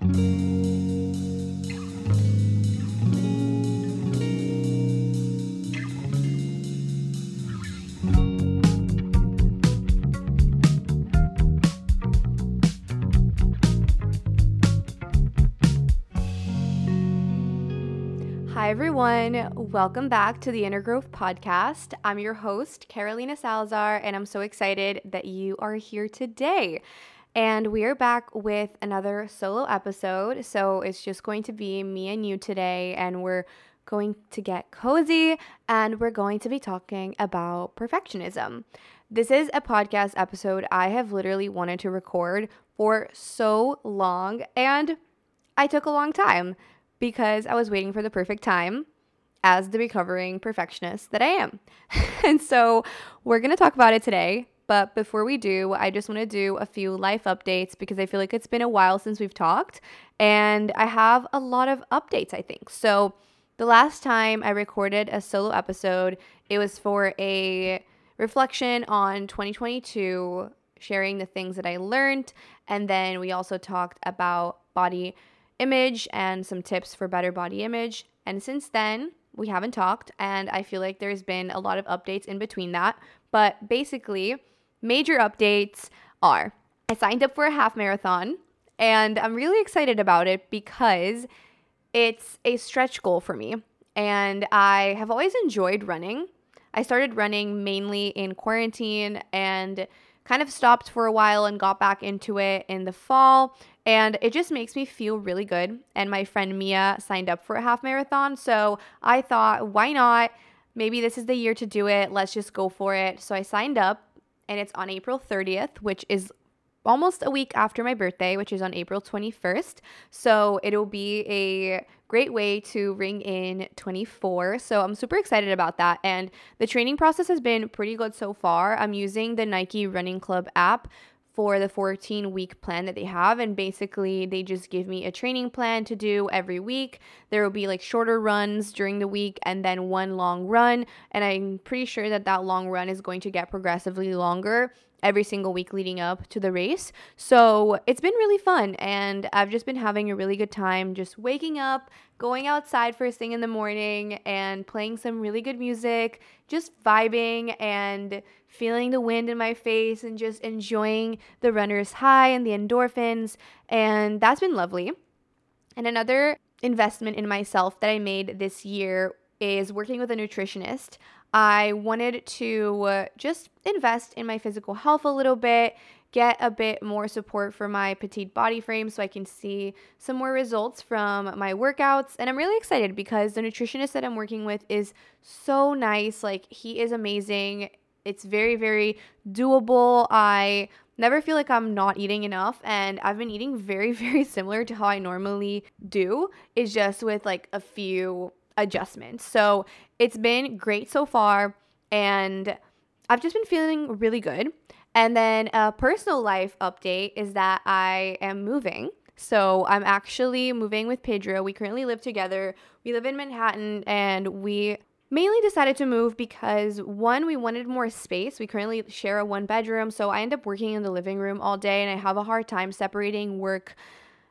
Hi, everyone. Welcome back to the Inner Growth Podcast. I'm your host, Carolina Salazar, and I'm so excited that you are here today. And we are back with another solo episode. So it's just going to be me and you today, and we're going to get cozy and we're going to be talking about perfectionism. This is a podcast episode I have literally wanted to record for so long, and I took a long time because I was waiting for the perfect time as the recovering perfectionist that I am. and so we're going to talk about it today. But before we do, I just want to do a few life updates because I feel like it's been a while since we've talked and I have a lot of updates, I think. So, the last time I recorded a solo episode, it was for a reflection on 2022, sharing the things that I learned. And then we also talked about body image and some tips for better body image. And since then, we haven't talked, and I feel like there's been a lot of updates in between that. But basically, major updates are I signed up for a half marathon, and I'm really excited about it because it's a stretch goal for me. And I have always enjoyed running. I started running mainly in quarantine and kind of stopped for a while and got back into it in the fall. And it just makes me feel really good. And my friend Mia signed up for a half marathon. So I thought, why not? Maybe this is the year to do it. Let's just go for it. So I signed up and it's on April 30th, which is almost a week after my birthday, which is on April 21st. So it'll be a great way to ring in 24. So I'm super excited about that. And the training process has been pretty good so far. I'm using the Nike Running Club app for the 14 week plan that they have. And basically, they just give me a training plan to do every week. There will be like shorter runs during the week and then one long run. And I'm pretty sure that that long run is going to get progressively longer every single week leading up to the race. So it's been really fun, and I've just been having a really good time just waking up, going outside first thing in the morning, and playing some really good music, just vibing and feeling the wind in my face and just enjoying the runner's high and the endorphins. And that's been lovely. And another investment in myself that I made this year is working with a nutritionist. I wanted to uh, just invest in my physical health a little bit, get a bit more support for my petite body frame so I can see some more results from my workouts. And I'm really excited because the nutritionist that I'm working with is so nice. Like, he is amazing. It's very, very doable. I never feel like I'm not eating enough. And I've been eating very, very similar to how I normally do, is just with like a few adjustments. So it's been great so far. And I've just been feeling really good. And then a personal life update is that I am moving. So I'm actually moving with Pedro. We currently live together. We live in Manhattan and we mainly decided to move because one, we wanted more space. We currently share a one bedroom. So I end up working in the living room all day and I have a hard time separating work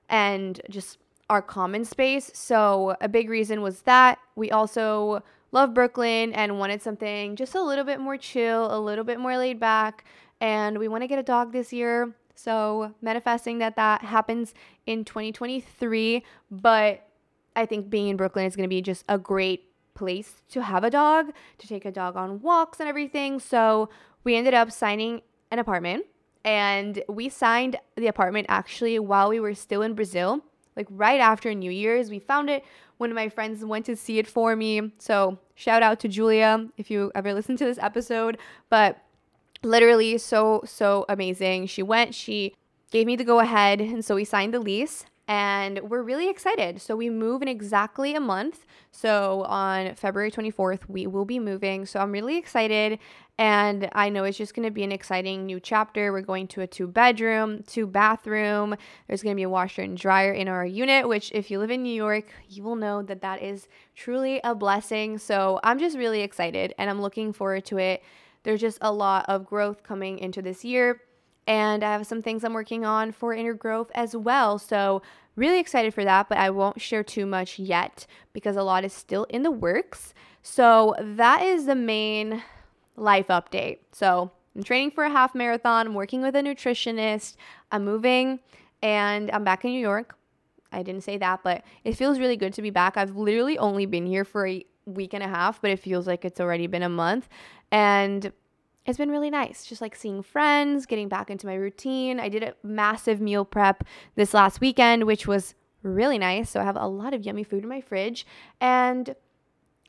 and just our common space. So a big reason was that. We also love Brooklyn and wanted something just a little bit more chill, a little bit more laid back. And we want to get a dog this year. So manifesting that that happens in 2023. But I think being in Brooklyn is going to be just a great place to have a dog, to take a dog on walks and everything. So we ended up signing an apartment. And we signed the apartment actually while we were still in Brazil like right after New Year's. We found it. One of my friends went to see it for me. So shout out to Julia if you ever listen to this episode. But literally so, so amazing. She went, she gave me the go ahead. And so we signed the lease. And we're really excited. So we move in exactly a month. So on February 24th, we will be moving. So I'm really excited. And I know it's just going to be an exciting new chapter. We're going to a two bedroom, two bathroom. There's going to be a washer and dryer in our unit, which, if you live in New York, you will know that that is truly a blessing. So I'm just really excited and I'm looking forward to it. There's just a lot of growth coming into this year and I have some things I'm working on for inner growth as well. So, really excited for that, but I won't share too much yet because a lot is still in the works. So, that is the main life update. So, I'm training for a half marathon, I'm working with a nutritionist, I'm moving, and I'm back in New York. I didn't say that, but it feels really good to be back. I've literally only been here for a week and a half, but it feels like it's already been a month. And it's been really nice just like seeing friends, getting back into my routine. I did a massive meal prep this last weekend, which was really nice. So I have a lot of yummy food in my fridge. And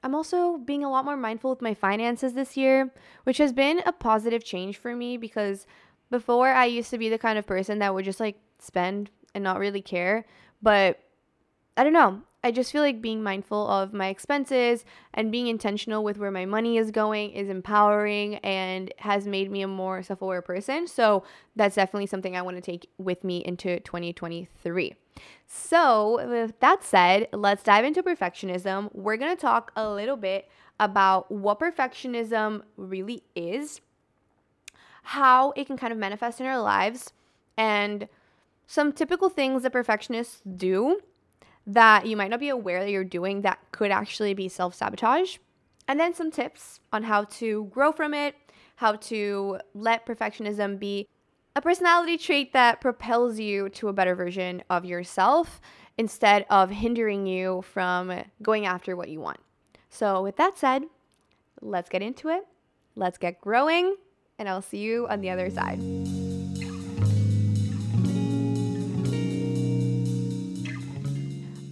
I'm also being a lot more mindful with my finances this year, which has been a positive change for me because before I used to be the kind of person that would just like spend and not really care. But I don't know. I just feel like being mindful of my expenses and being intentional with where my money is going is empowering and has made me a more self aware person. So that's definitely something I want to take with me into 2023. So, with that said, let's dive into perfectionism. We're going to talk a little bit about what perfectionism really is, how it can kind of manifest in our lives, and some typical things that perfectionists do that you might not be aware that you're doing that could actually be self sabotage. And then some tips on how to grow from it, how to let perfectionism be a personality trait that propels you to a better version of yourself instead of hindering you from going after what you want. So, with that said, let's get into it. Let's get growing, and I'll see you on the other side.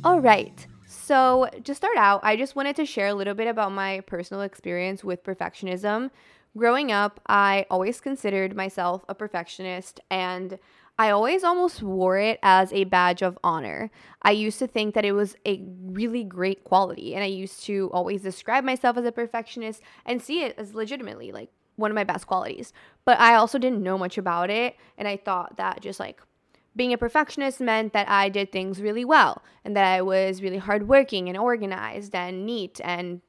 All right. So, to start out, I just wanted to share a little bit about my personal experience with perfectionism. Growing up, I always considered myself a perfectionist and I always almost wore it as a badge of honor. I used to think that it was a really great quality, and I used to always describe myself as a perfectionist and see it as legitimately like one of my best qualities. But I also didn't know much about it, and I thought that just like being a perfectionist meant that I did things really well and that I was really hardworking and organized and neat and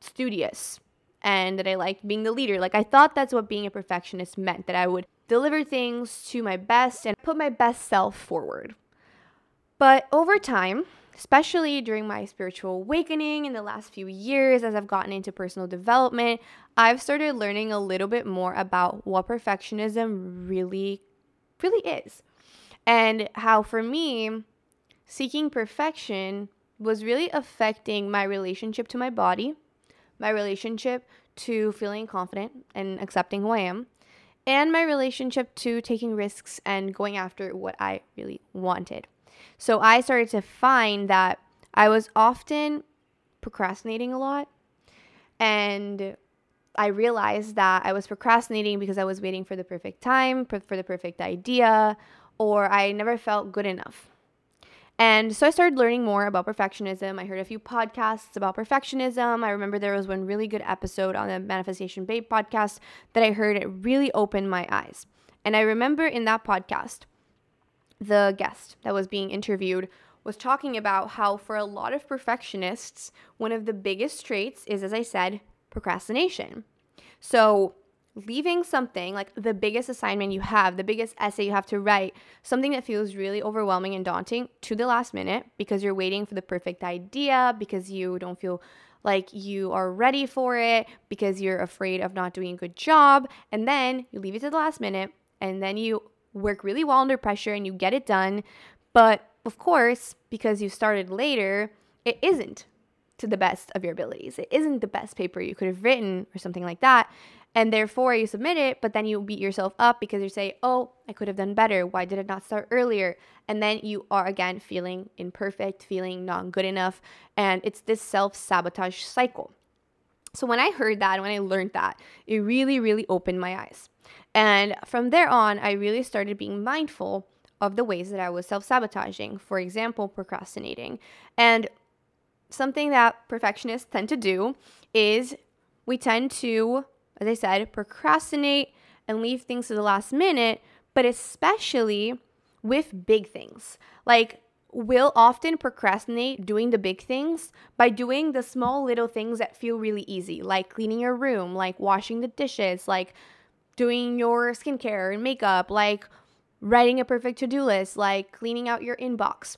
studious and that I liked being the leader. Like, I thought that's what being a perfectionist meant, that I would deliver things to my best and put my best self forward. But over time, especially during my spiritual awakening in the last few years as I've gotten into personal development, I've started learning a little bit more about what perfectionism really really is and how for me, seeking perfection was really affecting my relationship to my body, my relationship to feeling confident and accepting who I am, and my relationship to taking risks and going after what I really wanted. So I started to find that I was often procrastinating a lot. And I realized that I was procrastinating because I was waiting for the perfect time, for the perfect idea, or I never felt good enough. And so I started learning more about perfectionism. I heard a few podcasts about perfectionism. I remember there was one really good episode on the Manifestation Babe podcast that I heard. It really opened my eyes. And I remember in that podcast, the guest that was being interviewed was talking about how, for a lot of perfectionists, one of the biggest traits is, as I said, procrastination. So leaving something like the biggest assignment you have, the biggest essay you have to write, something that feels really overwhelming and daunting to the last minute because you're waiting for the perfect idea, because you don't feel like you are ready for it, because you're afraid of not doing a good job. And then you leave it to the last minute and then you work really well under pressure and you get it done. But of course, because you started later, it isn't to the best of your abilities. It isn't the best paper you could have written or something like that and therefore you submit it but then you beat yourself up because you say oh i could have done better why did it not start earlier and then you are again feeling imperfect feeling not good enough and it's this self-sabotage cycle so when i heard that when i learned that it really really opened my eyes and from there on i really started being mindful of the ways that I was self sabotaging. For example, procrastinating. And something that perfectionists tend to do is we tend to, as I said, procrastinate and leave things to the last minute, but especially with big things. Like, we'll often procrastinate doing the big things by doing the small little things that feel really easy, like cleaning your room, like washing the dishes, like doing your skincare and makeup, like writing a perfect to do list, like cleaning out your inbox,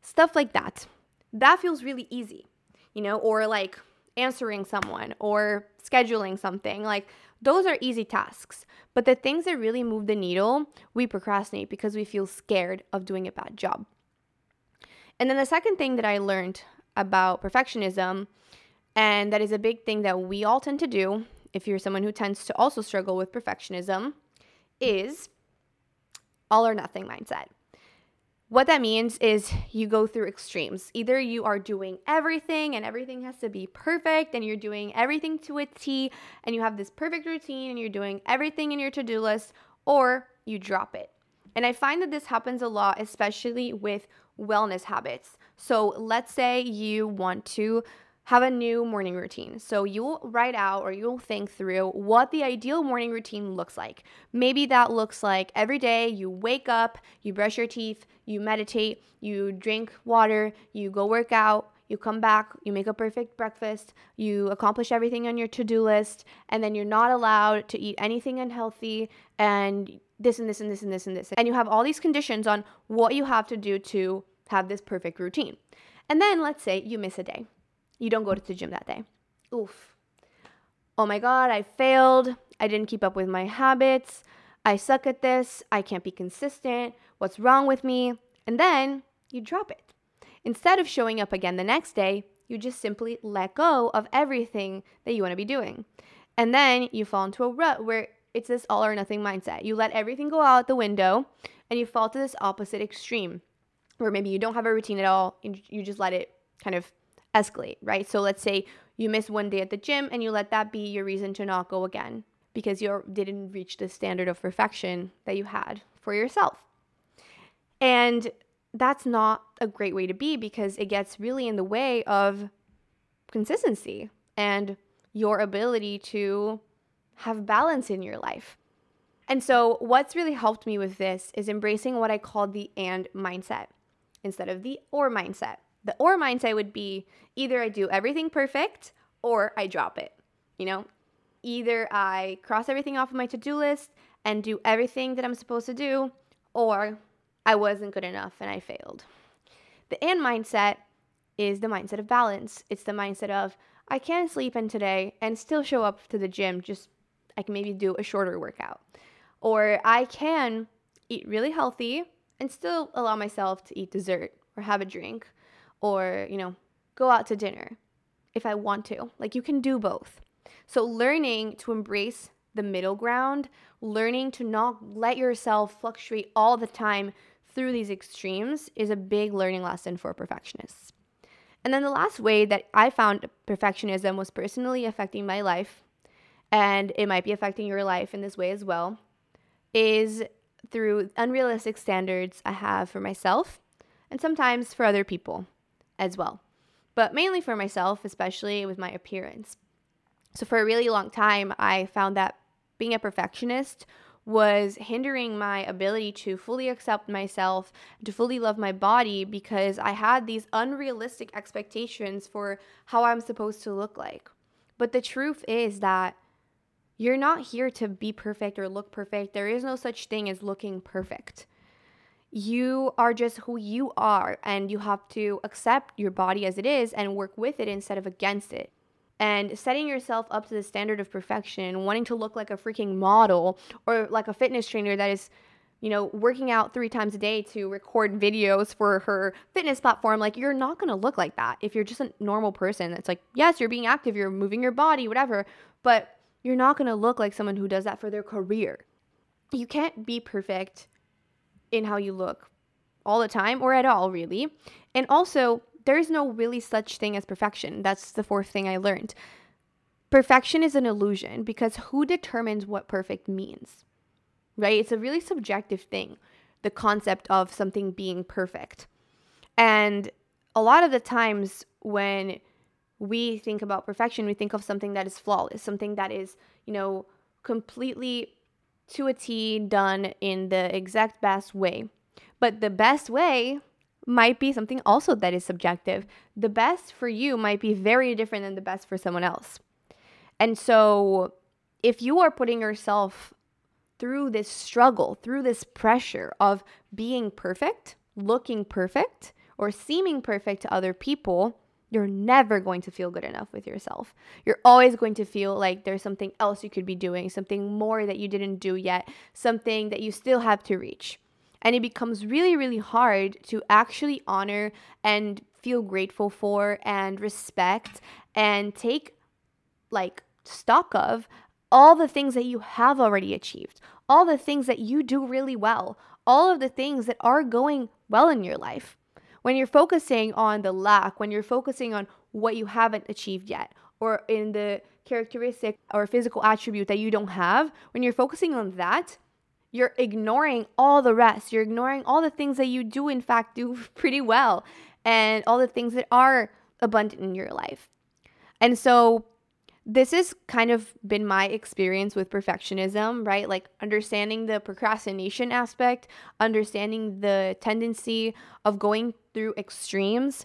stuff like that. That feels really easy, you know, or like answering someone or scheduling something. Like those are easy tasks. But the things that really move the needle, we procrastinate because we feel scared of doing a bad job. And then the second thing that I learned about perfectionism, and that is a big thing that we all tend to do if you're someone who tends to also struggle with perfectionism, is all or nothing mindset. What that means is you go through extremes. Either you are doing everything and everything has to be perfect, and you're doing everything to a T, and you have this perfect routine, and you're doing everything in your to do list, or you drop it. And I find that this happens a lot, especially with wellness habits. So let's say you want to have a new morning routine. So you'll write out or you'll think through what the ideal morning routine looks like. Maybe that looks like every day you wake up, you brush your teeth, you meditate, you drink water, you go work out, you come back, you make a perfect breakfast, you accomplish everything on your to do list, and then you're not allowed to eat anything unhealthy and this and this and this and this and this. And you have all these conditions on what you have to do to have this perfect routine. And then let's say you miss a day you don't go to the gym that day. Oof. Oh my God, I failed. I didn't keep up with my habits. I suck at this. I can't be consistent. What's wrong with me? And then you drop it. Instead of showing up again the next day, you just simply let go of everything that you want to be doing. And then you fall into a rut where it's this all or nothing mindset. You let everything go out the window and you fall to this opposite extreme where maybe you don't have a routine at all and you just let it kind of escalate, right? So let's say you miss one day at the gym and you let that be your reason to not go again because you didn't reach the standard of perfection that you had for yourself. And that's not a great way to be because it gets really in the way of consistency and your ability to have balance in your life. And so, what's really helped me with this is embracing what I call the and mindset instead of the or mindset. The or mindset would be either I do everything perfect or I drop it. You know, either I cross everything off of my to do list and do everything that I'm supposed to do, or I wasn't good enough and I failed. The and mindset is the mindset of balance. It's the mindset of I can sleep in today and still show up to the gym, just I can maybe do a shorter workout. Or I can eat really healthy and still allow myself to eat dessert or have a drink or, you know, go out to dinner if I want to. Like you can do both. So learning to embrace the middle ground, learning to not let yourself fluctuate all the time through these extremes is a big learning lesson for perfectionists. And then the last way that I found perfectionism was personally affecting my life, and it might be affecting your life in this way as well, is through unrealistic standards I have for myself and sometimes for other people as well, but mainly for myself, especially with my appearance. So, for a really long time, I found that being a perfectionist was hindering my ability to fully accept myself, to fully love my body because I had these unrealistic expectations for how I'm supposed to look like. But the truth is that you're not here to be perfect or look perfect. There is no such thing as looking perfect you are just who you are and you have to accept your body as it is and work with it instead of against it. And setting yourself up to the standard of perfection, wanting to look like a freaking model or like a fitness trainer that is, you know, working out three times a day to record videos for her fitness platform, like you're not gonna look like that if you're just a normal person that's like, yes, you're being active, you're moving your body, whatever, but you're not gonna look like someone who does that for their career. You can't be perfect in how you look all the time or at all, really. And also, there is no really such thing as perfection. That's the fourth thing I learned. Perfection is an illusion because who determines what perfect means? Right? It's a really subjective thing. the concept of something being perfect. And a lot of the times when we think about perfection, we think of something that is flawless, something that is, you know, completely to a T done in the exact best way. But the best way might be something also that is subjective. The best for you might be very different than the best for someone else. And so, if you are putting yourself through this struggle, through this pressure of being perfect, looking perfect, or seeming perfect to other people, you're never going to feel good enough with yourself. You're always going to feel like there's something else you could be doing, something more that you didn't do yet, something that you still have to reach. And it becomes really, really hard to actually honor and feel grateful for and respect and take like stock of all the things that you have already achieved, all the things that you do really well, all of the things that are going well in your life. When you're focusing on the lack, when you're focusing on what you haven't achieved yet, or in the characteristic or physical attribute that you don't have, when you're focusing on that, you're ignoring all the rest. You're ignoring all the things that you do, in fact, do pretty well, and all the things that are abundant in your life. And so, this has kind of been my experience with perfectionism, right? Like understanding the procrastination aspect, understanding the tendency of going through extremes,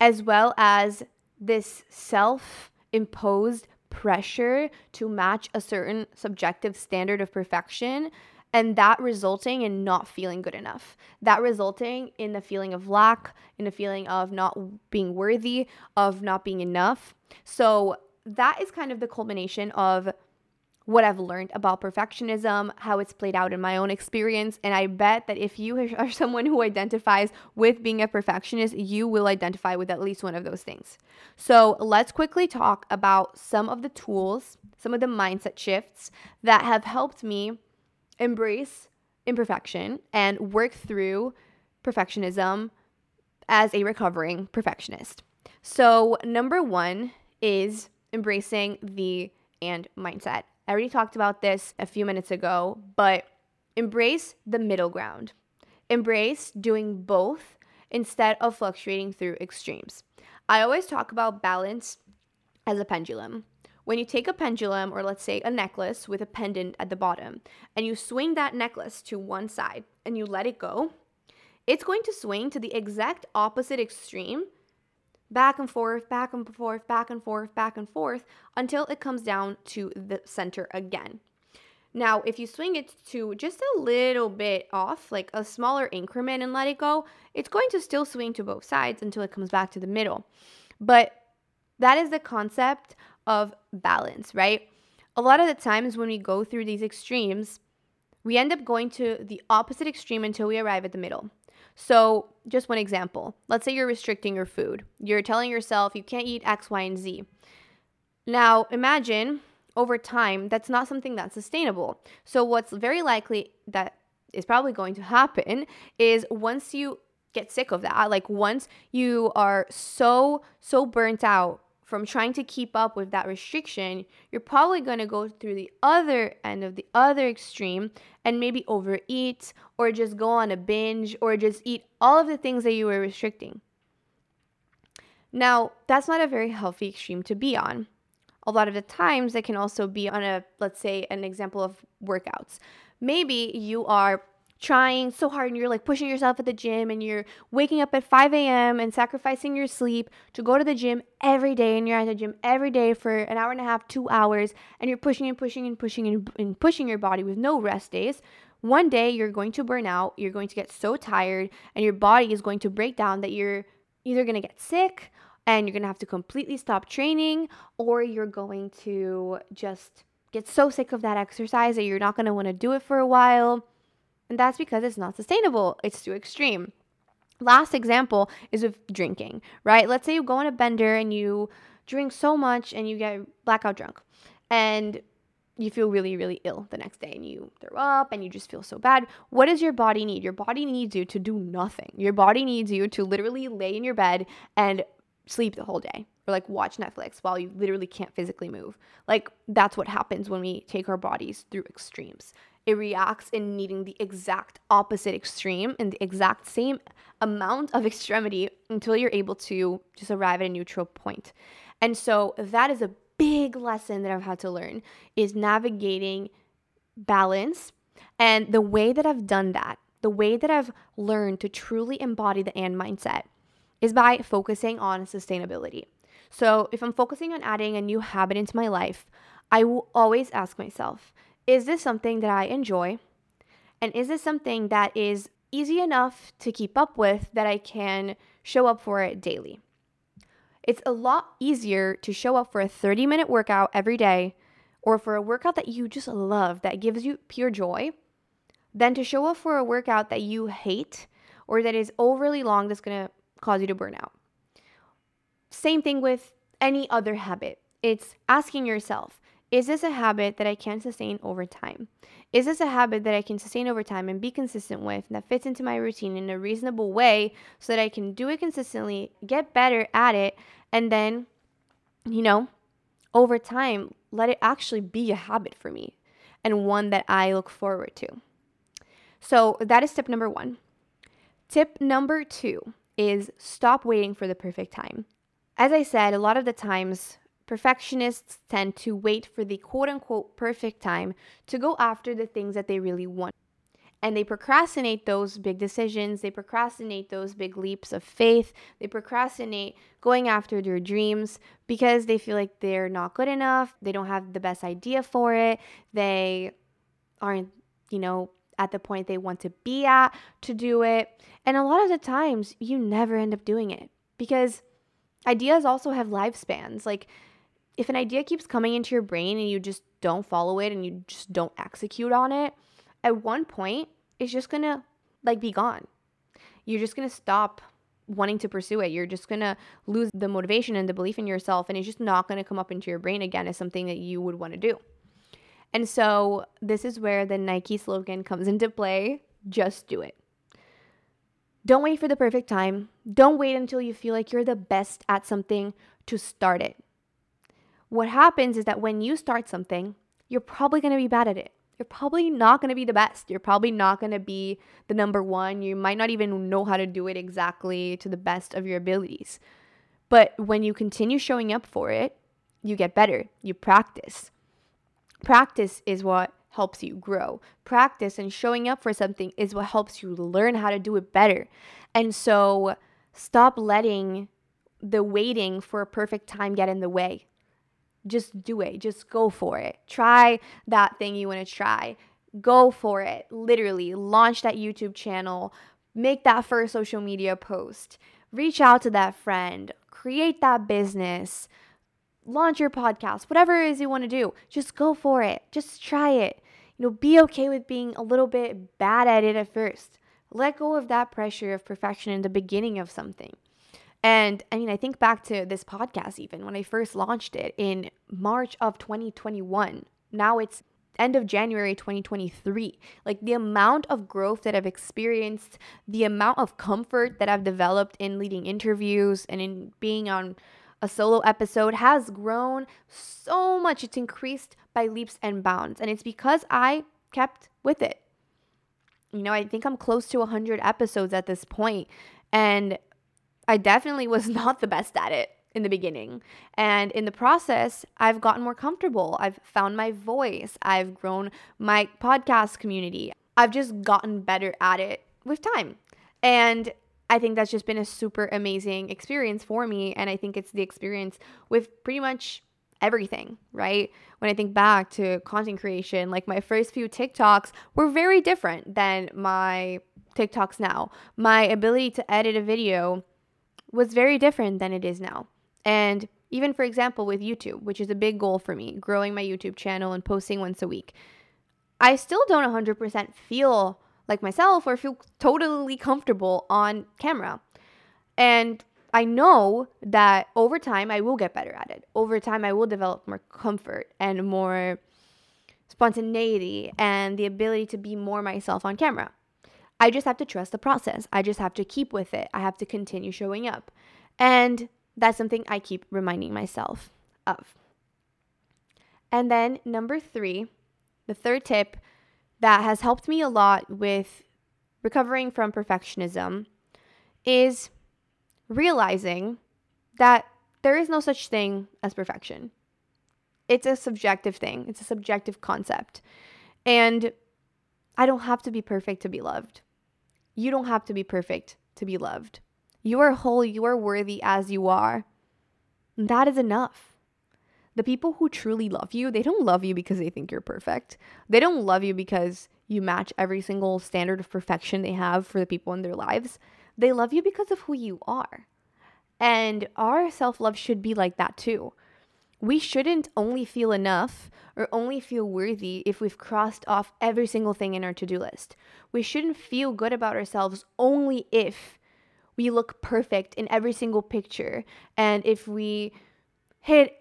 as well as this self imposed pressure to match a certain subjective standard of perfection. And that resulting in not feeling good enough. That resulting in the feeling of lack, in a feeling of not being worthy, of not being enough. So, that is kind of the culmination of what I've learned about perfectionism, how it's played out in my own experience. And I bet that if you are someone who identifies with being a perfectionist, you will identify with at least one of those things. So let's quickly talk about some of the tools, some of the mindset shifts that have helped me embrace imperfection and work through perfectionism as a recovering perfectionist. So, number one is embracing the and mindset. I already talked about this a few minutes ago, but embrace the middle ground. Embrace doing both instead of fluctuating through extremes. I always talk about balance as a pendulum. When you take a pendulum, or let's say a necklace with a pendant at the bottom, and you swing that necklace to one side and you let it go, it's going to swing to the exact opposite extreme back and forth, back and forth, back and forth, back and forth until it comes down to the center again. Now, if you swing it to just a little bit off, like a smaller increment and let it go, it's going to still swing to both sides until it comes back to the middle. But that is the concept of balance, right? A lot of the times when we go through these extremes, we end up going to the opposite extreme until we arrive at the middle. So, just one example. Let's say you're restricting your food. You're telling yourself you can't eat X, Y, and Z. Now, imagine over time that's not something that's sustainable. So, what's very likely that is probably going to happen is once you get sick of that, like once you are so, so burnt out from trying to keep up with that restriction, you're probably going to go through the other end of the other extreme and maybe overeat or just go on a binge or just eat all of the things that you were restricting. Now, that's not a very healthy extreme to be on. A lot of the times, it can also be on a, let's say, an example of workouts. Maybe you are trying so hard and you're like pushing yourself at the gym and you're waking up at 5 a.m. and sacrificing your sleep to go to the gym every day and you're at the gym every day for an hour and a half, two hours, and you're pushing and pushing and pushing and, and pushing your body with no rest days. One day you're going to burn out, you're going to get so tired, and your body is going to break down that you're either going to get sick and you're going to have to completely stop training, or you're going to just get so sick of that exercise that you're not going to want to do it for a while and that's because it's not sustainable, it's too extreme. Last example is with drinking, right? Let's say you go on a bender and you drink so much and you get blackout drunk. And you feel really, really ill the next day and you throw up and you just feel so bad. What does your body need? Your body needs you to do nothing. Your body needs you to literally lay in your bed and sleep the whole day or like watch Netflix while you literally can't physically move. Like that's what happens when we take our bodies through extremes it reacts in needing the exact opposite extreme and the exact same amount of extremity until you're able to just arrive at a neutral point. And so that is a big lesson that I've had to learn is navigating balance and the way that I've done that, the way that I've learned to truly embody the and mindset is by focusing on sustainability. So, if I'm focusing on adding a new habit into my life, I will always ask myself, is this something that I enjoy? And is this something that is easy enough to keep up with that I can show up for it daily? It's a lot easier to show up for a 30 minute workout every day or for a workout that you just love that gives you pure joy than to show up for a workout that you hate or that is overly long that's going to cause you to burn out. Same thing with any other habit. It's asking yourself, is this a habit that I can sustain over time? Is this a habit that I can sustain over time and be consistent with that fits into my routine in a reasonable way so that I can do it consistently, get better at it, and then, you know, over time, let it actually be a habit for me and one that I look forward to. So that is tip number one. Tip number two is stop waiting for the perfect time. As I said, a lot of the times, perfectionists tend to wait for the quote unquote perfect time to go after the things that they really want. And they procrastinate those big decisions, they procrastinate those big leaps of faith, they procrastinate going after their dreams because they feel like they're not good enough, they don't have the best idea for it, they aren't, you know, at the point they want to be at to do it. And a lot of the times, you never end up doing it because ideas also have lifespans. Like, if an idea keeps coming into your brain and you just don't follow it and you just don't execute on it, at one point, it's just gonna like be gone. You're just gonna stop wanting to pursue it. You're just gonna lose the motivation and the belief in yourself, and it's just not gonna come up into your brain again as something that you would wanna do. And so this is where the Nike slogan comes into play just do it. Don't wait for the perfect time. Don't wait until you feel like you're the best at something to start it. What happens is that when you start something, you're probably going to be bad at it. You're probably not going to be the best. You're probably not going to be the number one. You might not even know how to do it exactly to the best of your abilities. But when you continue showing up for it, you get better. You practice. Practice is what helps you grow. Practice and showing up for something is what helps you learn how to do it better. And so stop letting the waiting for a perfect time get in the way. Just do it. Just go for it. Try that thing you want to try. Go for it. Literally, launch that YouTube channel. Make that first social media post. Reach out to that friend. Create that business launch your podcast, whatever it is you want to do, just go for it. Just try it. You know, be okay with being a little bit bad at it at first. Let go of that pressure of perfection in the beginning of something. And I mean, I think back to this podcast even when I first launched it in March of 2021. Now it's end of January 2023. Like the amount of growth that I've experienced, the amount of comfort that I've developed in leading interviews and in being on a solo episode has grown so much. It's increased by leaps and bounds. And it's because I kept with it. You know, I think I'm close to 100 episodes at this point, And I definitely was not the best at it in the beginning. And in the process, I've gotten more comfortable. I've found my voice. I've grown my podcast community. I've just gotten better at it with time. And I think that's just been a super amazing experience for me. And I think it's the experience with pretty much everything, right? When I think back to content creation, like my first few TikToks were very different than my TikToks now. My ability to edit a video was very different than it is now. And even for example, with YouTube, which is a big goal for me, growing my YouTube channel and posting once a week, I still don't 100% feel like myself or feel totally comfortable on camera. And I know that over time I will get better at it. Over time I will develop more comfort and more spontaneity and the ability to be more myself on camera. I just have to trust the process. I just have to keep with it. I have to continue showing up. And that's something I keep reminding myself of. And then number three, the third tip that has helped me a lot with recovering from perfectionism is realizing that there is no such thing as perfection. It's a subjective thing, it's a subjective concept. And I don't have to be perfect to be loved. You don't have to be perfect to be loved. You are whole, you are worthy as you are. That is enough. The people who truly love you, they don't love you because they think you're perfect. They don't love you because you match every single standard of perfection they have for the people in their lives. They love you because of who you are. And our self love should be like that too. We shouldn't only feel enough or only feel worthy if we've crossed off every single thing in our to do list. We shouldn't feel good about ourselves only if we look perfect in every single picture and if we hit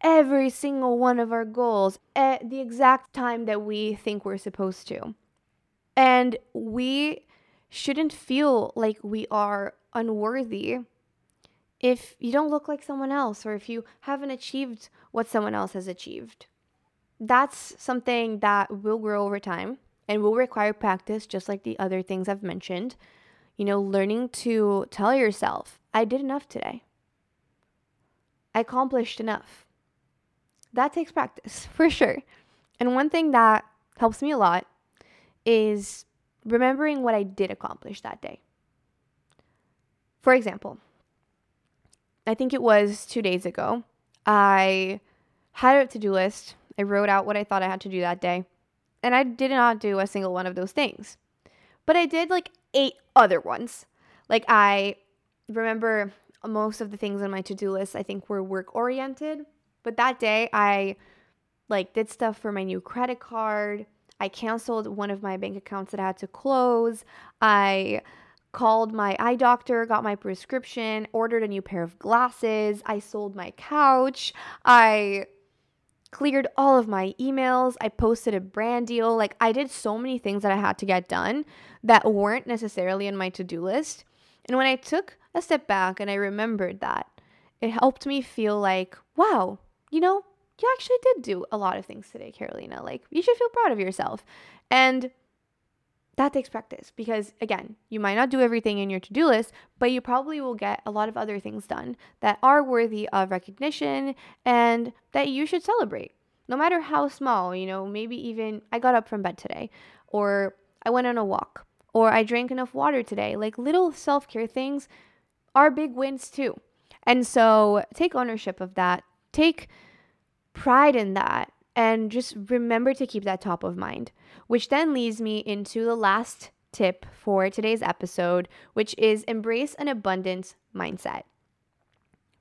every single one of our goals at the exact time that we think we're supposed to. And we shouldn't feel like we are unworthy if you don't look like someone else or if you haven't achieved what someone else has achieved. That's something that will grow over time and will require practice, just like the other things I've mentioned. You know, learning to tell yourself, I did enough today. I accomplished enough. That takes practice for sure. And one thing that helps me a lot is remembering what I did accomplish that day. For example, I think it was two days ago. I had a to do list. I wrote out what I thought I had to do that day. And I did not do a single one of those things. But I did like eight other ones. Like I remember most of the things on my to do list, I think were work oriented. But that day I like did stuff for my new credit card. I canceled one of my bank accounts that I had to close. I called my eye doctor, got my prescription, ordered a new pair of glasses, I sold my couch, I cleared all of my emails, I posted a brand deal. Like, I did so many things that I had to get done that weren't necessarily in my to do list. And when I took a step back and I remembered that, it helped me feel like, wow, you know, you actually did do a lot of things today, Carolina. Like, you should feel proud of yourself. And that takes practice because again, you might not do everything in your to-do list, but you probably will get a lot of other things done that are worthy of recognition and that you should celebrate. No matter how small, you know, maybe even I got up from bed today or I went on a walk or I drank enough water today. Like little self-care things are big wins too. And so take ownership of that. Take pride in that and just remember to keep that top of mind, which then leads me into the last tip for today's episode, which is embrace an abundance mindset.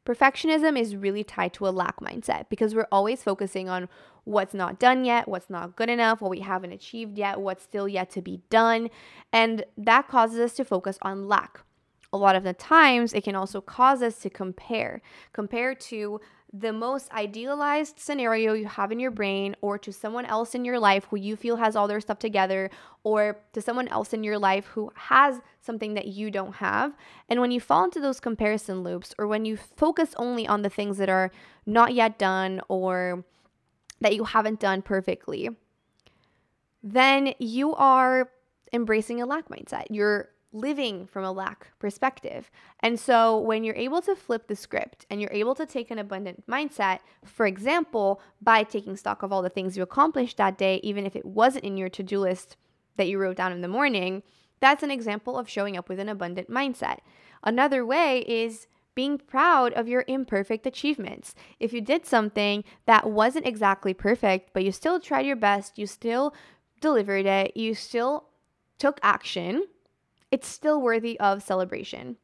Perfectionism is really tied to a lack mindset because we're always focusing on what's not done yet, what's not good enough, what we haven't achieved yet, what's still yet to be done. And that causes us to focus on lack. A lot of the times, it can also cause us to compare, compare to the most idealized scenario you have in your brain or to someone else in your life who you feel has all their stuff together or to someone else in your life who has something that you don't have. And when you fall into those comparison loops or when you focus only on the things that are not yet done or that you haven't done perfectly, then you are embracing a lack mindset. You're living from a lack perspective. And so when you're able to flip the script and you're able to take an abundant mindset, for example, by taking stock of all the things you accomplished that day, even if it wasn't in your to do list that you wrote down in the morning, that's an example of showing up with an abundant mindset. Another way is being proud of your imperfect achievements. If you did something that wasn't exactly perfect, but you still tried your best, you still delivered it, you still took action, it's still worthy of celebration.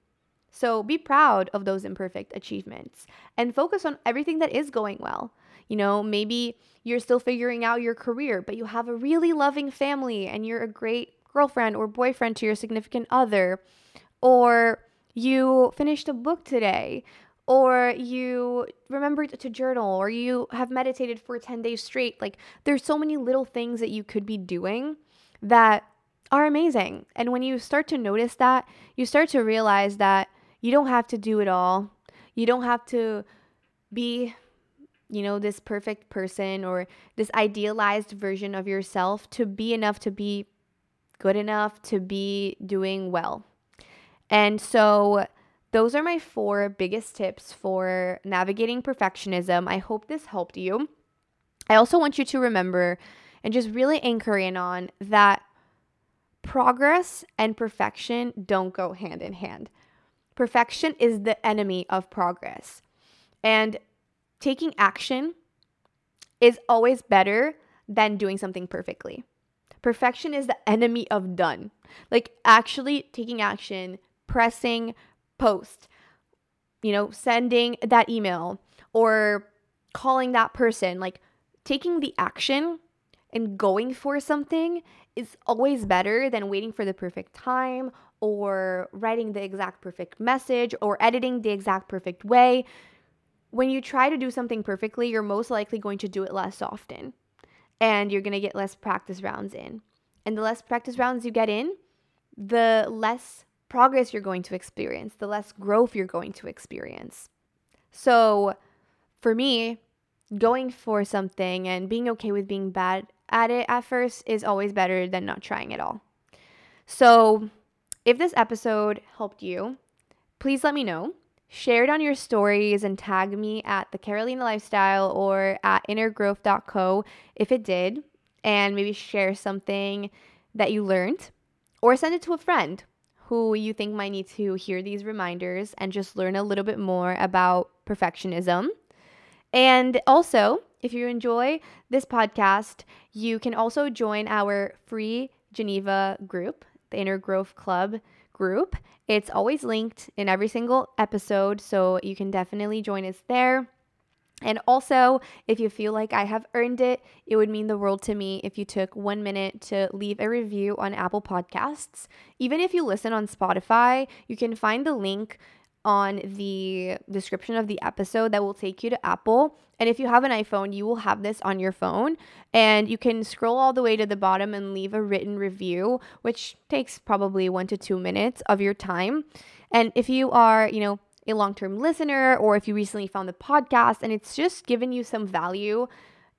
So be proud of those imperfect achievements and focus on everything that is going well. You know, maybe you're still figuring out your career, but you have a really loving family and you're a great girlfriend or boyfriend to your significant other. Or you finished a book today, or you remembered to journal, or you have meditated for 10 days straight. Like, there's so many little things that you could be doing that are amazing. And when you start to notice that, you start to realize that you don't have to do it all. You don't have to be you know, this perfect person or this idealized version of yourself to be enough to be good enough to be doing well. And so, those are my four biggest tips for navigating perfectionism. I hope this helped you. I also want you to remember and just really anchor in on that progress and perfection don't go hand in hand. Perfection is the enemy of progress. And taking action is always better than doing something perfectly. Perfection is the enemy of done. Like actually taking action, pressing post, you know, sending that email or calling that person, like taking the action and going for something is always better than waiting for the perfect time or writing the exact perfect message or editing the exact perfect way. When you try to do something perfectly, you're most likely going to do it less often and you're going to get less practice rounds in. And the less practice rounds you get in, the less progress you're going to experience, the less growth you're going to experience. So, for me, going for something and being okay with being bad at it at first is always better than not trying at all. So, if this episode helped you, please let me know. Share it on your stories and tag me at the Carolina Lifestyle or at innergrowth.co if it did, and maybe share something that you learned, or send it to a friend who you think might need to hear these reminders and just learn a little bit more about perfectionism. And also, if you enjoy this podcast, you can also join our free Geneva group, the Inner Growth Club group. It's always linked in every single episode, so you can definitely join us there. And also, if you feel like I have earned it, it would mean the world to me if you took one minute to leave a review on Apple Podcasts. Even if you listen on Spotify, you can find the link on the description of the episode that will take you to Apple. And if you have an iPhone, you will have this on your phone and you can scroll all the way to the bottom and leave a written review, which takes probably one to two minutes of your time. And if you are, you know, a long term listener or if you recently found the podcast and it's just given you some value,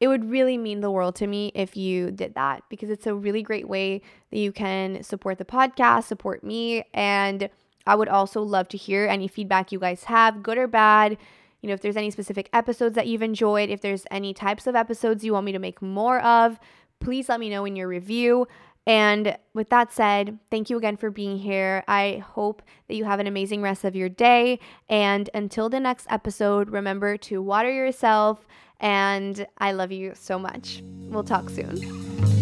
it would really mean the world to me if you did that because it's a really great way that you can support the podcast, support me, and I would also love to hear any feedback you guys have, good or bad. You know, if there's any specific episodes that you've enjoyed, if there's any types of episodes you want me to make more of, please let me know in your review. And with that said, thank you again for being here. I hope that you have an amazing rest of your day. And until the next episode, remember to water yourself. And I love you so much. We'll talk soon.